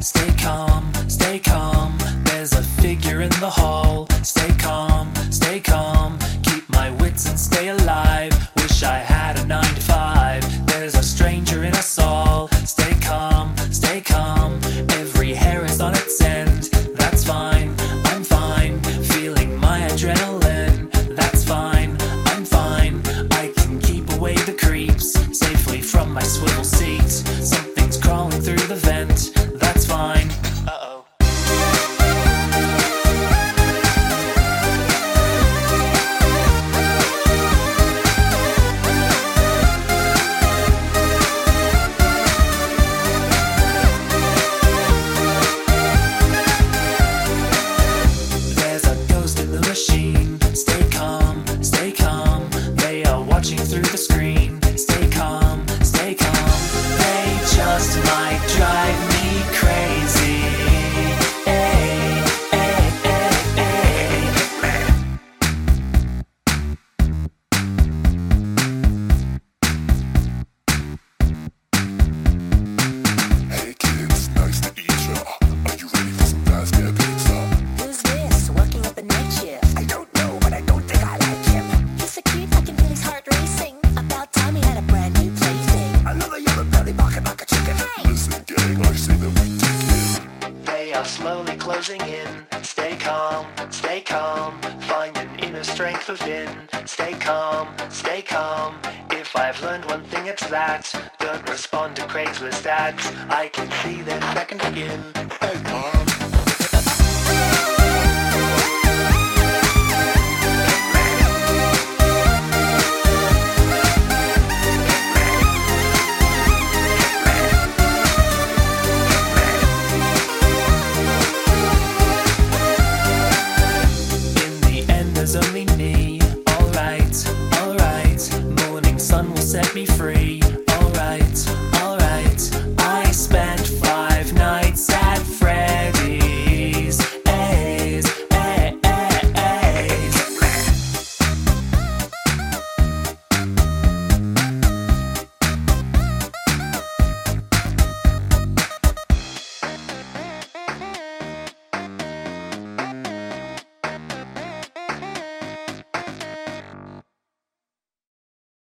Stay calm, stay calm. There's a figure in the hall. Stay calm, safely from my swivel seat. Something's crawling through the vent. That's fine. Oh. There's a ghost in the machine. Stay calm, stay calm. They are watching through the screen. Closing in. Stay calm, stay calm. Find an inner strength within. Stay calm, stay calm. If I've learned one thing, it's that. Don't respond to Craigslist ads. I can see their second skin. Hey, mom. The only me. Alright, alright. Morning sun will set me free.